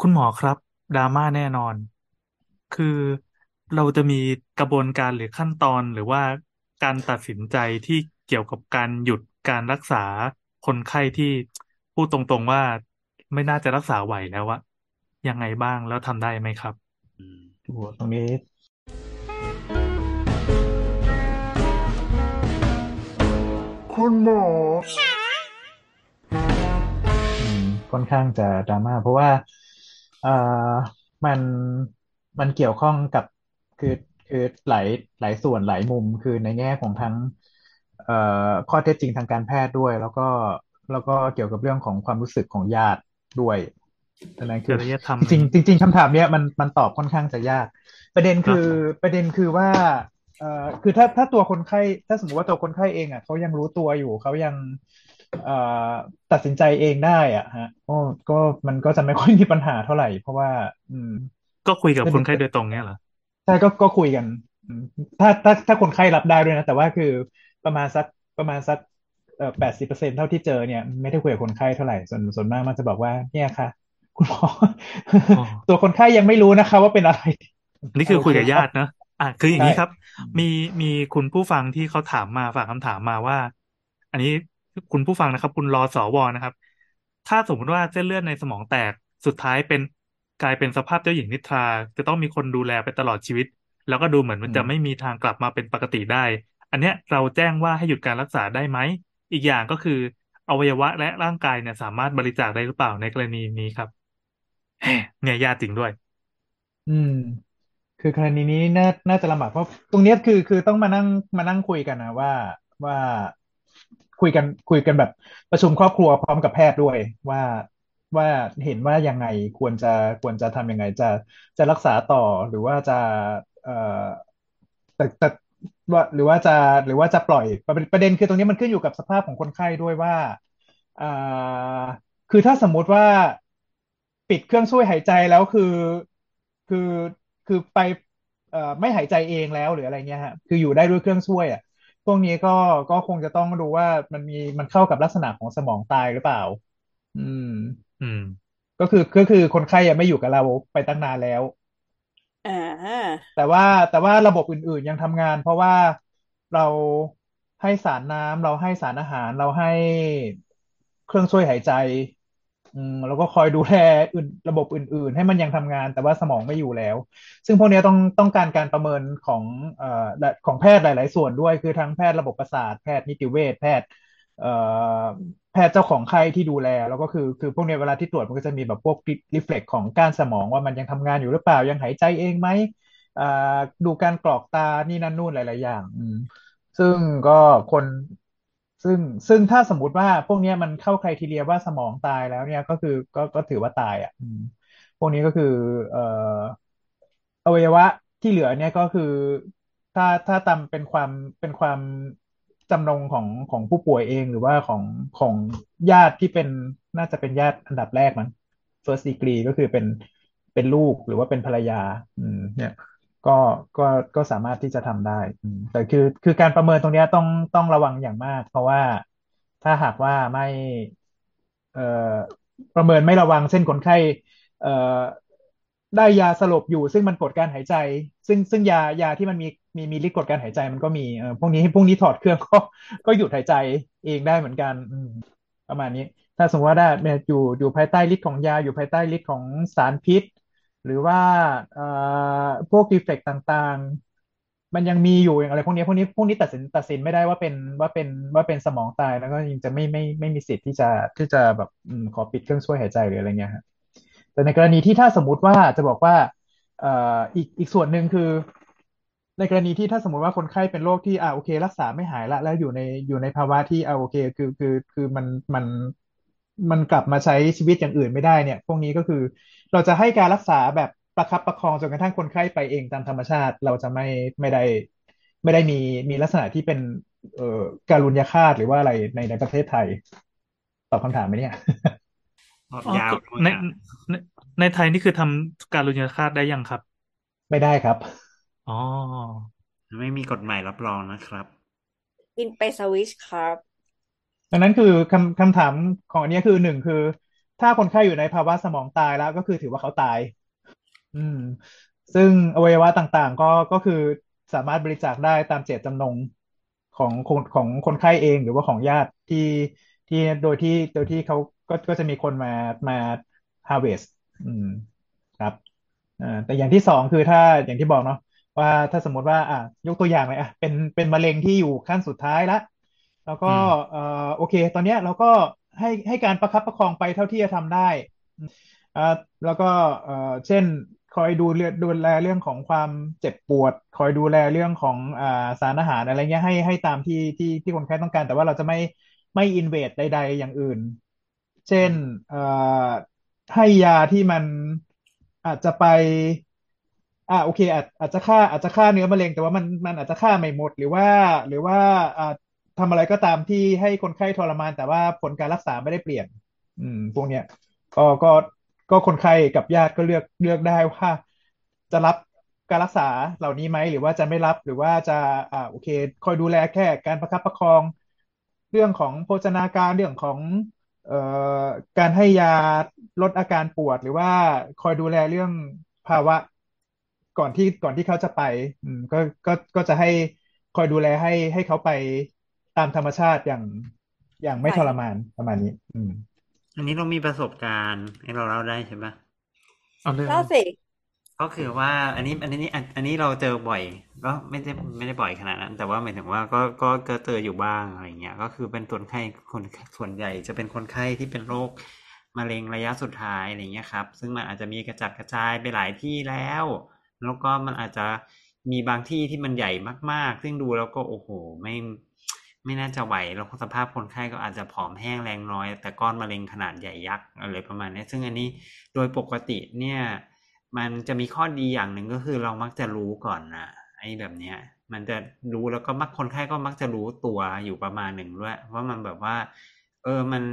คุณหมอครับดราม่าแน่นอน คือเราจะมีกระบวนการหรือขั้นตอนหรือว่าการตัดสินใจที่เกี่ยวกับการหยุดการรักษาคนไข้ที่พูดตรงๆว่าไม่น่าจะรักษาไหวแล้วอะยังไงบ้างแล้วทำได้ไหมครับอืมโอ้โหตรงนี้ คุณหมอ อืมค่อนข้างจะดราม่าเพราะว่าเอ่อมันมันเกี่ยวข้องกับคือคือหลายหลายส่วนหลายมุมคือในแง่ของทั้งเอ่อข้อเท็จจริงทางการแพทย์ด้วย แล้วก็แล้วก็เกี่ยวกับเรื่องของความรู้สึกของญาติด้วยดังนั้นคือจริยธรรมจริงๆจริงๆคำถามเนี้ยมันมันตอบค่อนข้างจะยาก ประเด็นคือครับประเด็นคือว่าเอ่อคือถ้าถ้าตัวคนไข้ถ้าสมมติว่าตัวคนไข้เองอะเขายังรู้ตัวอยู่เขายังเอ่อ ตัดสินใจเองได้อะฮะก็ก็มันก็จะไม่ค่อยมีปัญหาเท่าไหร่ เพราะว่า อืม ก็คุยกับก็คนไข้โดยตรงเนี้ยเหรอใช่ก็ก็คุยกันอืมถ้าถ้าถ้าคนไข้รับได้ด้วยนะ แต่ว่าคือประมาณสักประมาณสักเอ่อแปดสิบเปอร์เซ็นต์เท่าที่เจอเนี่ยไม่ได้คุยกับคนไข้เท่าไหร่ส่วนส่วนมากมันจะบอกว่า เนี่ยค่ะ คุณหมออ๋อตัวคนไข้ยังไม่รู้นะคะ ว่าเป็นอะไรโออันนี้คือคุยเคครับกับญาตินะอะคืออย่างใช่นี้ครับอืมมีมีคุณผู้ฟังที่เขาถามมาฝากคำถามมาว่า อันนี้ คุณผู้ฟังนะครับ คุณรอสวนะครับ ถ้าสมมติว่าเส้นเลือดในสมองแตกสุดท้ายเป็นกลายเป็นสภาพเจ้าหญิงนิทรา จะต้องมีคนดูแลไปตลอดชีวิต แล้วก็ดูเหมือนมันจะไม่อืมมีทางกลับมาเป็นปกติได้ อันเนี้ยเราแจ้งว่าให้หยุดการรักษาได้ไหม อีกอย่างก็คืออวัยวะและร่างกายเนี่ย สามารถบริจาคได้หรือเปล่าในกรณีนี้ครับแหมเนี่ยยากจริงด้วย อืม คือกรณีนี้น่าน่าจะลำบากเพราะตรงเนี้ยคือคือต้องมานั่งมานั่งคุยกันนะว่าว่า คุยกันคุยกันแบบประชุมครอบครัวพร้อมกับแพทย์ด้วยว่าว่าเห็นว่ายังไงควรจะควรจะทำยังไงจะจะรักษาต่อหรือว่าจะเอ่อแต่แต่ว่าหรือว่าจะหรือว่าจะปล่อยประเด็นประเด็นคือตรงนี้มันขึ้นอยู่กับสภาพของคนไข้ด้วยว่าอ่าคือถ้าสมมุติว่าปิดเครื่องช่วยหายใจแล้วคือคือคือไปเอ่อไม่หายใจเองแล้วหรืออะไรเงี้ยฮะคืออยู่ได้ด้วยเครื่องช่วยอะ พวกนี้ก็ก็คงจะต้องดูว่ามันมีมันเข้ากับลักษณะของสมองตายหรือเปล่า อืม อืม ก็คือก็คือคนไข้ยังไม่อยู่กับเราไปตั้งนานแล้วอ่าแต่ว่าแต่ว่าระบบอื่น ๆ ยังทำงาน เพราะว่าเราให้สารน้ำเราให้สารอาหาร เราให้เครื่องช่วยหายใจอืม แล้วก็คอยดูแลอื่นระบบอื่น ๆ ให้มันยังทำงานแต่ว่าสมองไม่อยู่แล้ว ซึ่งพวกนี้ต้องต้องการการประเมินของเอ่อของแพทย์หลาย ๆ ส่วนด้วย คือทั้งแพทย์ระบบประสาทแพทย์นิติเวชแพทย์เอ่อแพทย์เจ้าของไข้ที่ดูแล แล้วก็คือคือพวกนี้เวลาที่ตรวจมันก็จะมีแบบพวกรีเฟล็กของก้านสมองว่ามันยังทำงานอยู่หรือเปล่ายังหายใจเองไหมอ่าดูการกรอกตานี่นั่นนู่นหลาย ๆ อย่าง ซึ่งก็คน ซึ่งซึ่งถ้าสมมติว่าพวกนี้มันเข้าไครทีเรียว่าสมองตายแล้วเนี่ยก็คือก็ก็ถือว่าตายอะพวกนี้ก็คือเอ่ออวัยวะที่เหลือเนี่ยก็คือถ้าถ้าตามเป็นความเป็นความจำนงของของผู้ป่วยเองหรือว่าของของญาติที่เป็นน่าจะเป็นญาติอันดับแรกมั้ง first degree ก็คือเป็นเป็นลูกหรือว่าเป็นภรรยา อืมเนี่ย ก็ก็ก็สามารถที่จะทำได้ แต่คือคือการประเมินตรงนี้ต้องต้องระวังอย่างมาก เพราะว่าถ้าหากว่าไม่เอ่อประเมินไม่ระวังเช่นคนไข้เอ่อได้ยาสลบอยู่ ซึ่งมันกดการหายใจ ซึ่งซึ่งยายาที่มันมีมีมีฤทธิ์กดการหายใจมันก็มีเอ่อพวกนี้พวกนี้ถอดเครื่องก็ก็หยุดหายใจเองได้เหมือนกันประมาณนี้ ถ้าสมมติว่าได้อยู่อยู่ภายใต้ฤทธิ์ของยาอยู่ภายใต้ฤทธิ์ของสารพิษ หรือว่าเอ่อพวกดีเฟกต์ต่างๆ มันยังมีอยู่อย่างอะไรพวกนี้พวกนี้พวกนี้ตัดสินตัดสินไม่ได้ว่าเป็นว่าเป็นว่าเป็นสมองตายแล้วก็ยังจะไม่ไม่ไม่มีสิทธิ์ที่จะที่จะแบบอขอปิดเครื่องช่วยหายใจหรืออะไรเงี้ยฮะแต่ในกรณีที่ถ้าสมมติว่าจะบอกว่าเอ่ออีกอีกส่วนหนึ่งคือ ในกรณีที่ถ้าสมมติว่าคนไข้เป็นโรคที่อ่าโอเค รักษาไม่หายละแล้วอยู่ในอยู่ในภาวะที่อ่าโอเค คือคือคือมันมัน มันกลับมาใช้ชีวิตอย่างอื่นไม่ได้เนี่ย พวกนี้ก็คือ เราจะให้การรักษาแบบประคับประคองจนกระทั่งคนไข้ไปเองตามธรรมชาติ เราจะไม่ไม่ได้ ไม่ได้มีมีลักษณะที่เป็นเอ่อการุญยฆาตหรือว่าอะไรในในประเทศไทยตอบคำถามไหมเนี่ยตอบอ๋อยาวก็ในด้วยอะในในไทยนี่คือทำการรุญยฆาตได้ยังครับ ไม่ได้ครับอ๋อไม่มีกฎหมายรับรองนะครับบินไปสวิชครับ ดังนั้นคือคำคำถามของอันนี้คือหนึ่งคือ ถ้าคนไข้อยู่ในภาวะสมองตายแล้วก็คือถือว่าเขาตาย อืม ซึ่งอวัยวะต่างๆ ก็ก็คือสามารถบริจาคได้ตามเจตจำนงของคนของคนไข้เองหรือว่าของญาติที่ที่โดยที่โดยที่เขาก็ก็จะมีคนมามา harvest อืมครับอ่าแต่อย่างที่สองคือถ้าอย่างที่บอกเนาะว่าถ้าสมมติว่า อะยกตัวอย่างเลยอะเป็นเป็นมะเร็งที่อยู่ขั้นสุดท้ายละ แล้วก็อืมเอ่อโอเค ตอนเนี้ยเราก็ให้ให้การประคับประคองไปเท่าที่จะทำได้อ่าแล้วก็เอ่อเช่นคอยดูเรื่องดูแลเรื่องของความเจ็บปวด คอยดูแลเรื่องของอ่าสารอาหารอะไรเงี้ยให้ให้ตามที่ที่ที่คนไข้ต้องการ แต่ว่าเราจะไม่ไม่อินเวดใด ๆ อย่างอื่น เช่นเอ่อให้ยาที่มันอาจจะไปอ่าโอเคอาจอาจจะฆ่าอาจจะฆ่าเนื้อมะเร็งแต่ว่ามันมันอาจจะฆ่าไม่หมดหรือว่า หรือว่าอ่า ทำอะไรก็ตามที่ให้คนไข้ทรมาน แต่ว่าผลการรักษาไม่ได้เปลี่ยน อืม พวกเนี้ยก็ก็ก็คนไข้กับญาติก็เลือกเลือกได้ว่าจะรับการรักษาเหล่านี้ไหมหรือว่าจะไม่รับหรือว่าจะอ่าโอเค คอยดูแลแค่การประคับประคอง เรื่องของโภชนาการเรื่องของเอ่อการให้ยาลดอาการปวด หรือว่าคอยดูแลเรื่องภาวะ ก่อนที่ก่อนที่เขาจะไป อืมก็ก็ก็จะให้คอยดูแลให้ให้เขาไป ตามธรรมชาติอย่างอย่างไม่ใช่ทรมานประมาณนี้ อืม อันนี้เรามีประสบการณ์ให้เราเล่าได้ใช่ปะเอาเลยเล่าสิก็คือว่า อันนี้ อันนี้อันอันนี้เราเจอบ่อย ก็ไม่ได้ไม่ได้บ่อยขนาดนั้น แต่ว่าหมายถึงว่าก็ก็ก็เจออยู่บ้างอะไรเงี้ย ก็คือเป็นคนไข้คนส่วนใหญ่จะเป็นคนไข้ที่เป็นโรคมะเร็งระยะสุดท้ายอะไรเงี้ยครับ ซึ่งมันอาจจะมีกระจัดกระจายไปหลายที่แล้ว แล้วก็มันอาจจะมีบางที่ที่มันใหญ่มาก ๆ ซึ่งดูแล้วก็โอ้โหไม่ ไม่น่าจะไหวแล้วสภาพคนไข้ก็อาจจะผอมแห้งแรงน้อย แต่ก้อนมะเร็งขนาดใหญ่ยักษ์อะไรประมาณนี้ซึ่งอันนี้โดยปกติเนี่ย มันจะมีข้อดีอย่างหนึ่งก็คือเรามักจะรู้ก่อนนะไอ้แบบเนี้ย มันจะรู้แล้วก็มักคนไข้ก็มักจะรู้ตัวอยู่ประมาณหนึ่งด้วยว่ามันแบบว่า เออมัน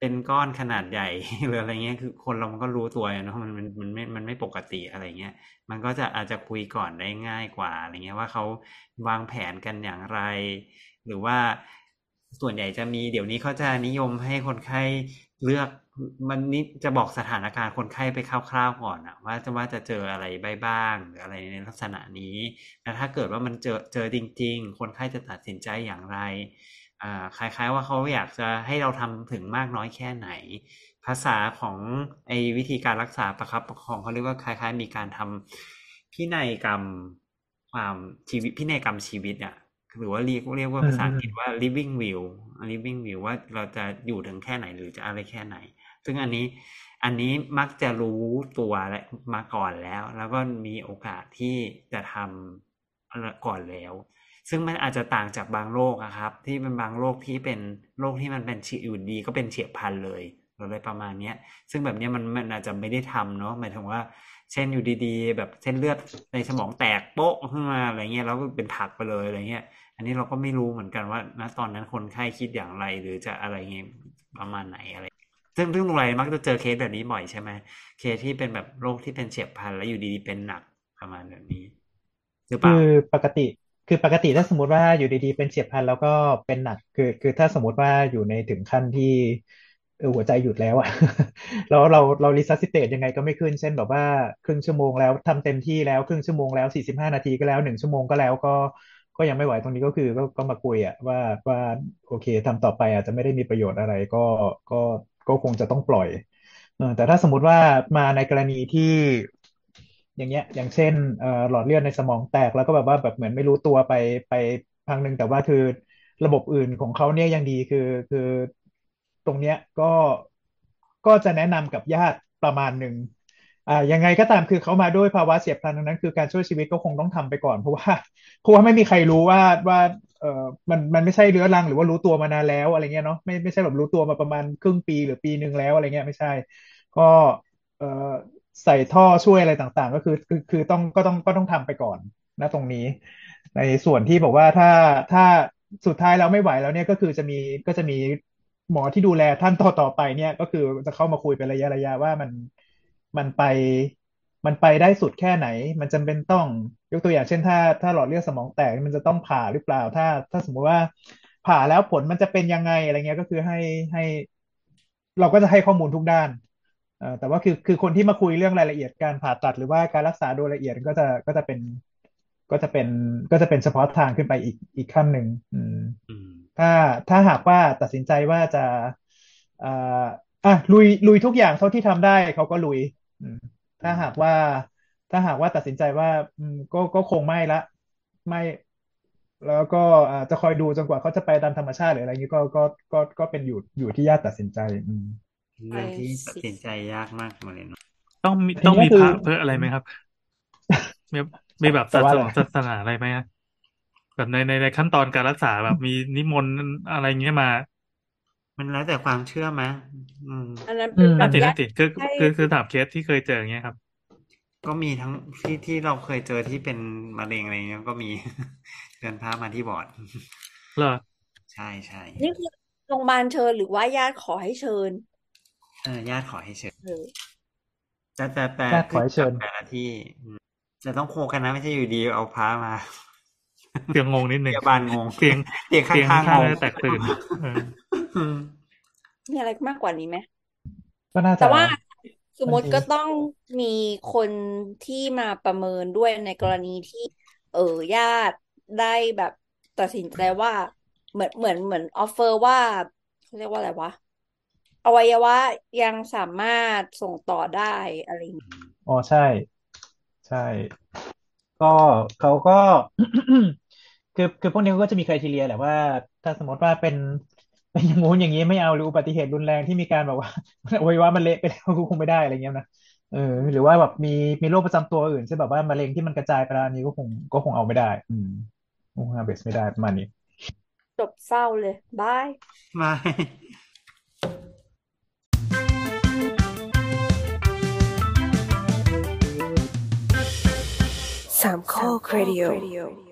เป็นก้อนขนาดใหญ่หรืออะไรเงี้ยคือคนเรามันก็รู้ตัวเนาะมันมันมันไม่มันไม่ปกติอะไรเงี้ย มันก็จะอาจจะคุยก่อนได้ง่ายกว่าอะไรเงี้ยว่าเขาวางแผนกันอย่างไร หรือว่าส่วนใหญ่จะมีเดี๋ยวนี้เขาจะนิยมให้คนไข้เลือกมันนี่จะบอกสถานการณ์คนไข้ไปคร่าวๆก่อนอะว่าจะว่าจะเจออะไรบ้างหรืออะไรในลักษณะนี้แล้วถ้าเกิดว่ามันเจอเจอจริง ๆ คนไข้จะตัดสินใจอย่างไรอ่าคล้าย ๆ ว่าเขาอยากจะให้เราทำถึงมากน้อยแค่ไหน ภาษาของไอ้วิธีการรักษาประคับประคองเขาเรียกว่าคล้าย ๆ มีการทำพินัยกรรมความชีวิตพินัยกรรมชีวิตอะ หรือว่าเรียกเรียกว่าภาษาอังกฤษว่า living will living will ว่าเราจะอยู่ถึงแค่ไหนหรือจะอะไรแค่ไหน ซึ่งอันนี้อันนี้มักจะรู้ตัวและมาก่อนแล้ว แล้วก็มีโอกาสที่จะทำก่อนแล้ว ซึ่งมันอาจจะต่างจากบางโรคอะครับ ที่เป็นบางโรคที่เป็นโรคที่มันเป็นฉีอยู่ดีก็เป็นเฉียบพลันเลยอะไรประมาณเนี้ยซึ่งแบบเนี้ยมันมันอาจจะไม่ได้ทำเนาะหมายถึงว่า เช่นอยู่ดีๆ แบบเส้นเลือดในสมองแตกโป๊ะขึ้นมาอะไรเงี้ยแล้วก็เป็นผักไปเลยอะไรเงี้ย อันนี้เราก็ไม่รู้เหมือนกันว่าณตอนนั้นคนไข้คิดอย่างไรหรือจะอะไรเงี้ยประมาณไหนอะไร ซึ่งซึ่งโรงพยาบาลมักจะเจอเคสแบบนี้บ่อยใช่ไหมเคสที่เป็นแบบโรคที่เป็นเฉียบพลันแล้วอยู่ดีๆเป็นหนักประมาณแบบนี้หรือเปล่าคือปกติคือปกติถ้าสมมติว่าอยู่ดีๆเป็นเฉียบพลันแล้วก็เป็นหนักคือคือถ้าสมมติว่าอยู่ในถึงขั้นที่ เออหัวใจหยุดแล้วอะแล้วเราเรา resuscitate ยังไงก็ไม่ขึ้น เช่นแบบว่าครึ่งชั่วโมงแล้วทำเต็มที่แล้วครึ่งชั่วโมงแล้วสี่สิบห้านาทีก็แล้วหนึ่งชั่วโมงก็แล้วก็ก็ยังไม่ไหวตรงนี้ก็คือก็ก็มาคุยอะว่าว่าโอเคทำต่อไปอาจจะไม่ได้มีประโยชน์อะไรก็ก็ก็คงจะต้องปล่อยเออแต่ถ้าสมมติว่ามาในกรณีที่อย่างเงี้ย อย่างเช่นเอ่อหลอดเลือดในสมองแตกแล้วก็แบบว่าแบบเหมือนไม่รู้ตัวไปไปพังหนึ่งแต่ว่าคือระบบอื่นของเขาเนี่ยยังดีคือคือ ตรงเนี้ยก็ก็จะแนะนำกับญาติประมาณหนึ่งอ่ายังไงก็ตามคือเขามาด้วยภาวะเฉียบพลันดังนั้น คือการช่วยชีวิตก็คงต้องทำไปก่อน เพราะว่าเพราะว่าไม่มีใครรู้ว่าว่าเออมันมันไม่ใช่เรื้อรังหรือว่ารู้ตัวมานานแล้วอะไรเงี้ยเนาะไม่ไม่ใช่แบบรู้ตัวมาประมาณครึ่งปีหรือปีหนึ่งแล้วอะไรเงี้ยไม่ใช่ ก็เออใส่ท่อช่วยอะไรต่างๆ ก็คือคือคือต้องก็ต้องก็ต้องทำไปก่อนนะตรงนี้ ในส่วนที่บอกว่าถ้าถ้าสุดท้ายแล้วไม่ไหวแล้วเนี่ยก็คือจะมีก็จะมี หมอที่ดูแลท่านต่อต่อไปเนี่ย ก็คือจะเข้ามาคุยเป็นระยะระยะว่ามันมันไปมันไปได้สุดแค่ไหน มันจำเป็นต้องยกตัวอย่างเช่น ถ้า ถ้าหลอดเลือดสมองแตกมันจะต้องผ่าหรือเปล่า ถ้า ถ้าสมมติว่าผ่าแล้วผลมันจะเป็นยังไงอะไรเงี้ยก็คือให้ให้ เราก็จะให้ข้อมูลทุกด้านแต่ว่าคือคือคนที่มาคุยเรื่องรายละเอียดการผ่าตัด หรือว่าการรักษาโดยละเอียดก็จะก็จะเป็น ก็จะเป็นก็จะเป็นเฉพาะทางขึ้นไปอีกอีกขั้นหนึ่งอืม ถ้าถ้าหากว่าตัดสินใจว่าจะเอ่ออะลุยลุยทุกอย่างเท่าที่ทำได้เขาก็ลุยอืมถ้าหากว่า ถ้าหากว่าตัดสินใจว่าอืมก็ก็คงไม่ละ ไม่ แล้วก็อ่าจะคอยดูจนกว่าเขาจะไปตามธรรมชาติหรืออะไรอย่างนี้ก็ก็ก็ก็เป็นอยู่อยู่ที่ญาติตัดสินใจอืมเรื่องที่ตัดสินใจยากมากเลยเนาะต้องมีทีต้องนี้มีคืพอระเพื่ออะไรไหมครับมีมีแบบแต่ศาว่าสอะไรนาศาสนาอะไรไหมฮะ แบบในในในขั้นตอนการรักษาแบบมีนิมนต์อะไรเงี้ยมา มันแล้วแต่ความเชื่อไหมอืม อันนั้นอืเป็นมแบนั่บนสิญานั่นติสิคือให้คือคือถามเคสที่เคยเจออย่างเงี้ยครับ ก็มีทั้งที่ที่เราเคยเจอที่เป็นมะเร็งอะไรเงี้ยก็มี เชิญพระมาที่บอร์ด เหรอใช่ใช่นี่คือโรงพยาบาลเชิญหรือว่าญาติขอให้เชิญเออญาติขอให้เชิญเออแต่แต่แต่ญาติขอให้เชิญขึ้นกับแต่ละที่อืมแต่ต้องโคกันนะไม่ใช่อยู่ดีเอาพระมา เตียงงงนิดพหนึ่งยาบาลงงเตียงเตียงเตียงข้างๆข้างงๆงจะแตกตื่นเอออืมมีอะไรมากกว่านี้ไหมก็น่าแต่จะว่าสมมติมันมีก็ต้องมีคนที่มาประเมินด้วยในกรณีที่ เออญาติได้แบบตัดสินใจว่า เหมือนเหมือนเหมือนออฟเฟอร์ว่าเขาเรียกว่าอะไรวะอวัยวะยังสามารถส่งต่อได้อะไรอย่างเงี้ยอ๋อใช่ ใช่ ก็เขาก็ คือคือพวกนี้ก็จะมี c r i ทีเรียแหละว่า ถ้าสมมติว่าเป็นเป็นอย่างงู้นอย่างนี้ไม่เอาหรืออุบัติเหตุรุนแรงที่มีการแบบว่าอวัยวะมันเละไปแล้วก็คงไม่ได้อะไรเงี้ยนะเออหรือว่าแบบมีมีโรคประจำตัวอื่นใช่นแบบว่ามะเร็งที่มันกระจายไปแล้วอันนี้ก็คงก็คงเอาไม่ได้ อืมคงหาเบสไม่ได้ประมาณนี้จบเศร้าเลยบายไม่สามข้อครดิโอ